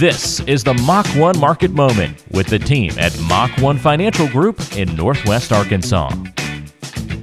This is the Mach 1 Market Moment with the team at Mach 1 Financial Group in Northwest Arkansas.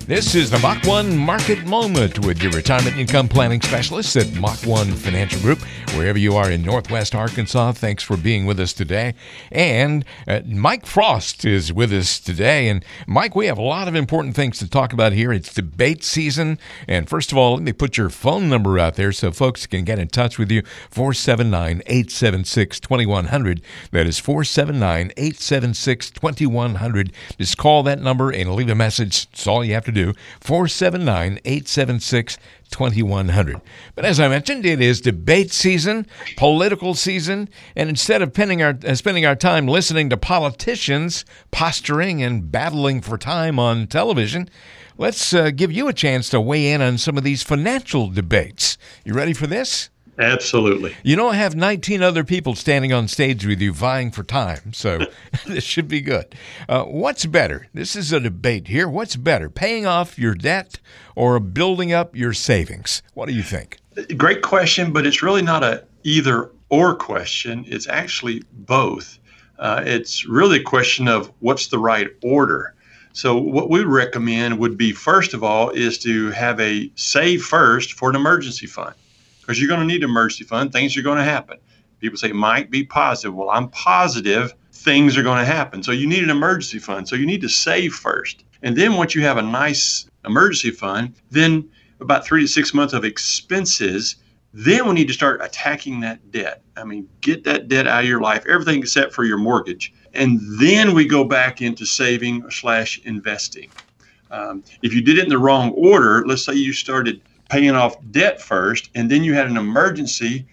This is the Mach 1 Market Moment with your retirement income planning specialists at Mach 1 Financial Group. Wherever you are in Northwest Arkansas, thanks for being with us today. And uh, Mike Frost is with us today. And Mike, we have a lot of important things to talk about here. It's debate season. And first of all, let me put your phone number out there so folks can get in touch with you 479 876 2100. That is 479 876 2100. Just call that number and leave a message. That's all you have to do do 479 876 2100. But as I mentioned, it is debate season, political season, and instead of our, uh, spending our time listening to politicians posturing and battling for time on television, let's uh, give you a chance to weigh in on some of these financial debates. You ready for this? Absolutely. You don't have 19 other people standing on stage with you vying for time, so this should be good. Uh, what's better? This is a debate here. What's better, paying off your debt or building up your savings? What do you think? Great question, but it's really not a either or question. It's actually both. Uh, it's really a question of what's the right order. So what we recommend would be first of all is to have a save first for an emergency fund because you're going to need an emergency fund. Things are going to happen. People say, Mike, be positive. Well, I'm positive things are going to happen. So you need an emergency fund. So you need to save first. And then once you have a nice emergency fund, then about three to six months of expenses, then we need to start attacking that debt. I mean, get that debt out of your life, everything except for your mortgage. And then we go back into saving slash investing. Um, if you did it in the wrong order, let's say you started paying off debt first and then you had an emergency,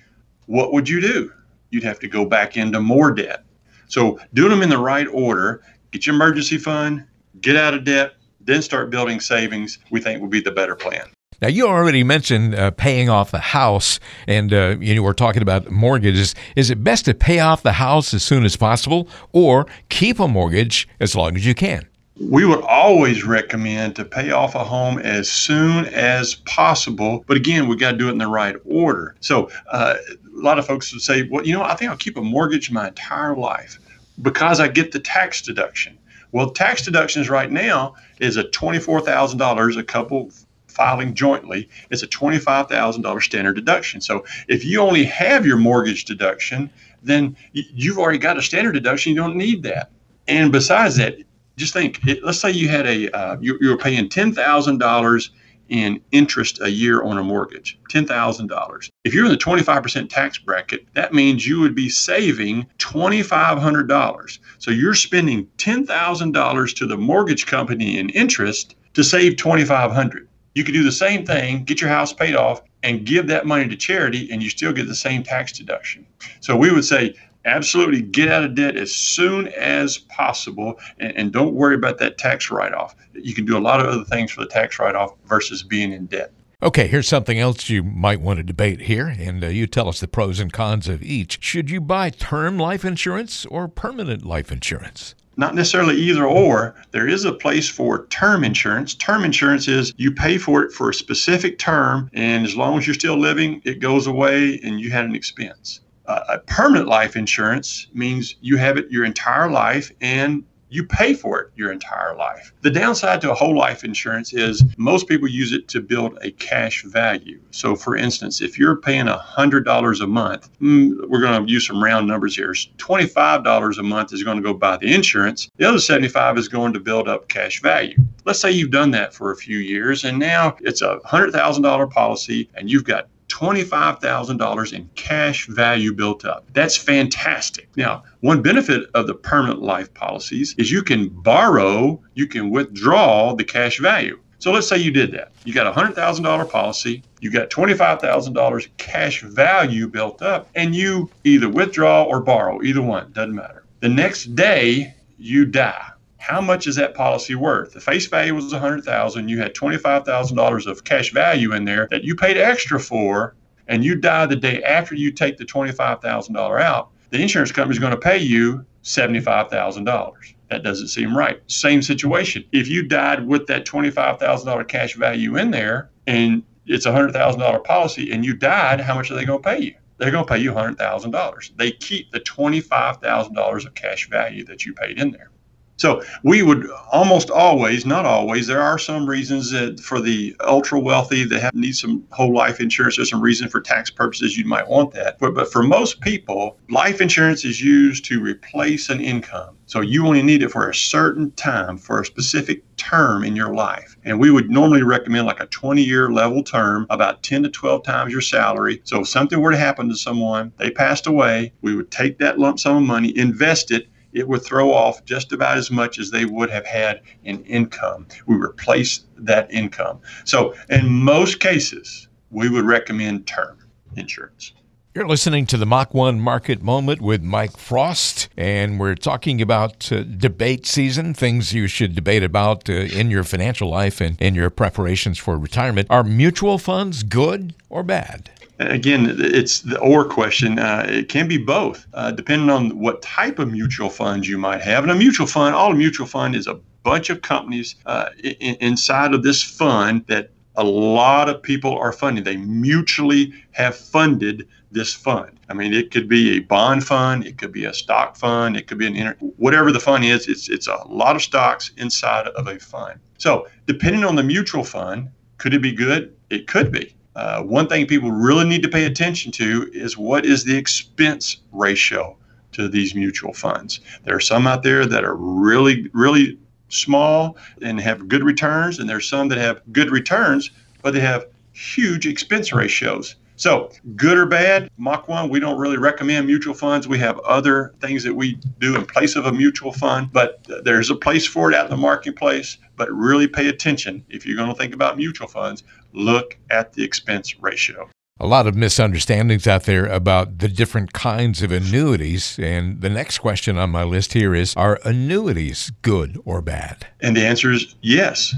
what would you do? You'd have to go back into more debt. So, doing them in the right order, get your emergency fund, get out of debt, then start building savings, we think would be the better plan. Now, you already mentioned uh, paying off the house, and uh, you know, we're talking about mortgages. Is it best to pay off the house as soon as possible or keep a mortgage as long as you can? We would always recommend to pay off a home as soon as possible. But again, we got to do it in the right order. So uh, a lot of folks would say, well, you know, I think I'll keep a mortgage my entire life because I get the tax deduction. Well, tax deductions right now is a $24,000 a couple filing jointly. It's a $25,000 standard deduction. So if you only have your mortgage deduction, then you've already got a standard deduction. You don't need that. And besides that, just think let's say you had a uh, you, you were paying $10000 in interest a year on a mortgage $10000 if you're in the 25% tax bracket that means you would be saving $2500 so you're spending $10000 to the mortgage company in interest to save 2500 you could do the same thing get your house paid off and give that money to charity and you still get the same tax deduction. So we would say absolutely get out of debt as soon as possible and, and don't worry about that tax write off. You can do a lot of other things for the tax write off versus being in debt. Okay, here's something else you might want to debate here, and uh, you tell us the pros and cons of each. Should you buy term life insurance or permanent life insurance? Not necessarily either or. There is a place for term insurance. Term insurance is you pay for it for a specific term, and as long as you're still living, it goes away and you had an expense. Uh, a permanent life insurance means you have it your entire life and you pay for it your entire life. The downside to a whole life insurance is most people use it to build a cash value. So, for instance, if you're paying $100 a month, mm, we're going to use some round numbers here. $25 a month is going to go buy the insurance. The other 75 is going to build up cash value. Let's say you've done that for a few years and now it's a $100,000 policy and you've got $25,000 in cash value built up. That's fantastic. Now, one benefit of the permanent life policies is you can borrow, you can withdraw the cash value. So let's say you did that. You got a $100,000 policy, you got $25,000 cash value built up, and you either withdraw or borrow, either one, doesn't matter. The next day, you die how much is that policy worth? The face value was 100,000. You had $25,000 of cash value in there that you paid extra for, and you die the day after you take the $25,000 out. The insurance company is going to pay you $75,000. That doesn't seem right. Same situation. If you died with that $25,000 cash value in there, and it's a $100,000 policy, and you died, how much are they going to pay you? they're going to pay you $100,000. They keep the $25,000 of cash value that you paid in there. So we would almost always, not always, there are some reasons that for the ultra wealthy that have, need some whole life insurance, there's some reason for tax purposes you might want that. But, but for most people, life insurance is used to replace an income. So you only need it for a certain time, for a specific term in your life. And we would normally recommend like a 20 year level term, about 10 to 12 times your salary. So if something were to happen to someone, they passed away, we would take that lump sum of money, invest it, it would throw off just about as much as they would have had in income. We replace that income. So, in most cases, we would recommend term insurance. You're listening to the Mach 1 Market Moment with Mike Frost, and we're talking about uh, debate season, things you should debate about uh, in your financial life and in your preparations for retirement. Are mutual funds good or bad? Again, it's the or question. Uh, it can be both, uh, depending on what type of mutual funds you might have. And a mutual fund, all a mutual fund is a bunch of companies uh, in, inside of this fund that a lot of people are funding. They mutually have funded this fund. I mean, it could be a bond fund, it could be a stock fund, it could be an inter- whatever the fund is. It's it's a lot of stocks inside of a fund. So, depending on the mutual fund, could it be good? It could be. Uh, one thing people really need to pay attention to is what is the expense ratio to these mutual funds. There are some out there that are really, really small and have good returns, and there's some that have good returns, but they have huge expense ratios. So, good or bad, Mach 1, we don't really recommend mutual funds. We have other things that we do in place of a mutual fund, but there's a place for it out in the marketplace. But really pay attention if you're going to think about mutual funds, look at the expense ratio. A lot of misunderstandings out there about the different kinds of annuities. And the next question on my list here is Are annuities good or bad? And the answer is yes.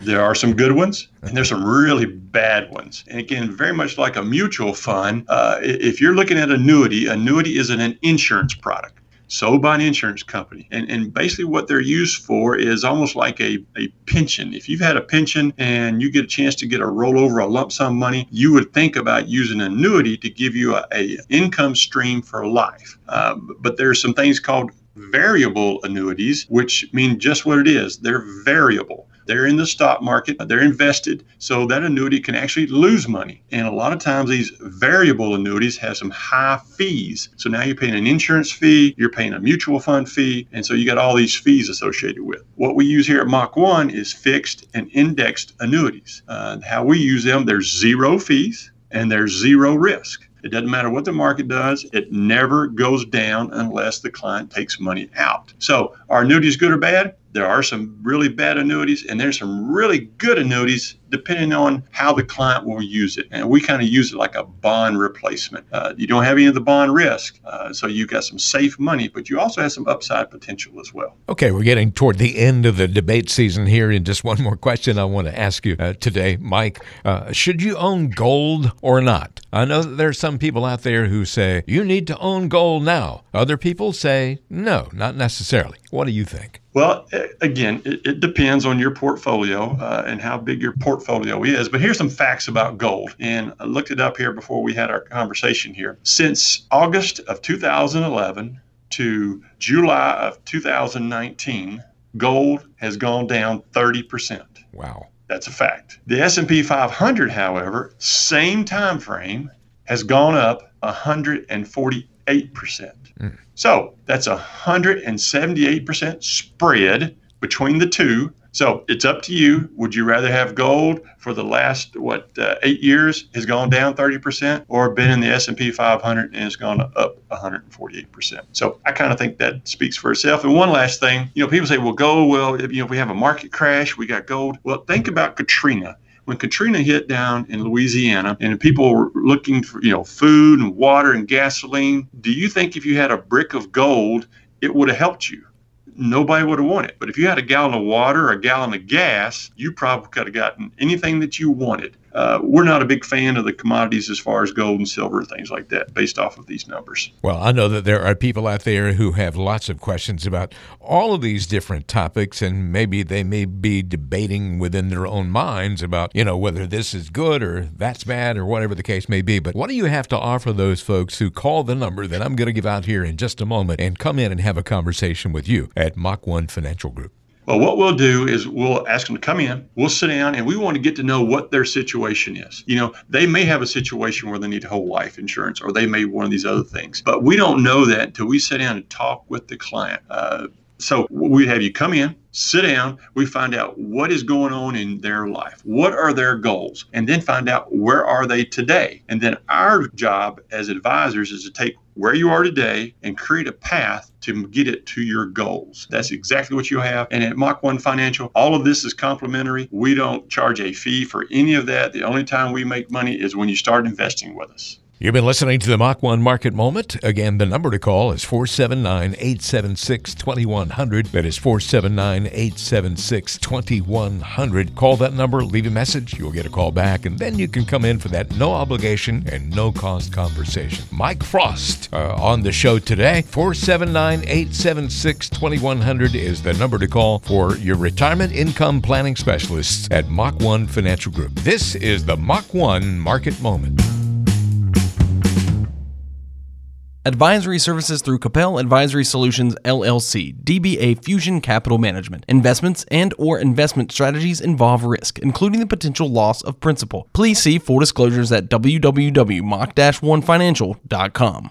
There are some good ones, and there's some really bad ones. And again, very much like a mutual fund, uh, if you're looking at annuity, annuity isn't an insurance product sold by an insurance company. And, and basically, what they're used for is almost like a, a pension. If you've had a pension and you get a chance to get a rollover, a lump sum money, you would think about using an annuity to give you a, a income stream for life. Uh, but there's some things called variable annuities, which mean just what it is. They're variable. They're in the stock market, they're invested, so that annuity can actually lose money. And a lot of times, these variable annuities have some high fees. So now you're paying an insurance fee, you're paying a mutual fund fee, and so you got all these fees associated with. What we use here at Mach 1 is fixed and indexed annuities. Uh, how we use them, there's zero fees and there's zero risk. It doesn't matter what the market does, it never goes down unless the client takes money out. So, are annuities good or bad? There are some really bad annuities, and there's some really good annuities depending on how the client will use it. And we kind of use it like a bond replacement. Uh, you don't have any of the bond risk, uh, so you've got some safe money, but you also have some upside potential as well. Okay, we're getting toward the end of the debate season here, and just one more question I want to ask you uh, today, Mike. Uh, should you own gold or not? I know that there's some people out there who say you need to own gold now. Other people say no, not necessarily. What do you think? Well, again, it, it depends on your portfolio uh, and how big your portfolio is. But here's some facts about gold. And I looked it up here before we had our conversation here. Since August of 2011 to July of 2019, gold has gone down 30%. Wow. That's a fact. The S&P 500, however, same time frame has gone up 148%. Mm. So that's a 178% spread between the two. So it's up to you. Would you rather have gold for the last what uh, eight years has gone down 30%, or been in the S&P 500 and has gone up 148%? So I kind of think that speaks for itself. And one last thing, you know, people say, "Well, gold. Well, if, you know, if we have a market crash, we got gold." Well, think about Katrina when Katrina hit down in Louisiana and people were looking for, you know, food and water and gasoline, do you think if you had a brick of gold, it would have helped you? Nobody would have wanted it. But if you had a gallon of water or a gallon of gas, you probably could have gotten anything that you wanted. Uh, we're not a big fan of the commodities as far as gold and silver and things like that based off of these numbers. Well, I know that there are people out there who have lots of questions about all of these different topics, and maybe they may be debating within their own minds about, you know, whether this is good or that's bad or whatever the case may be. But what do you have to offer those folks who call the number that I'm going to give out here in just a moment and come in and have a conversation with you at Mach 1 Financial Group? What we'll do is we'll ask them to come in, we'll sit down, and we want to get to know what their situation is. You know, they may have a situation where they need whole life insurance, or they may one of these other things, but we don't know that until we sit down and talk with the client. Uh, so we have you come in, sit down, we find out what is going on in their life. What are their goals? And then find out where are they today? And then our job as advisors is to take where you are today and create a path to get it to your goals. That's exactly what you have. And at Mach 1 Financial, all of this is complimentary. We don't charge a fee for any of that. The only time we make money is when you start investing with us. You've been listening to the Mach 1 Market Moment. Again, the number to call is 479 876 2100. That is 479 876 2100. Call that number, leave a message, you'll get a call back, and then you can come in for that no obligation and no cost conversation. Mike Frost uh, on the show today. 479 876 2100 is the number to call for your retirement income planning specialists at Mach 1 Financial Group. This is the Mach 1 Market Moment. Advisory services through Capel Advisory Solutions LLC, DBA Fusion Capital Management. Investments and or investment strategies involve risk, including the potential loss of principal. Please see full disclosures at www.mach-1financial.com.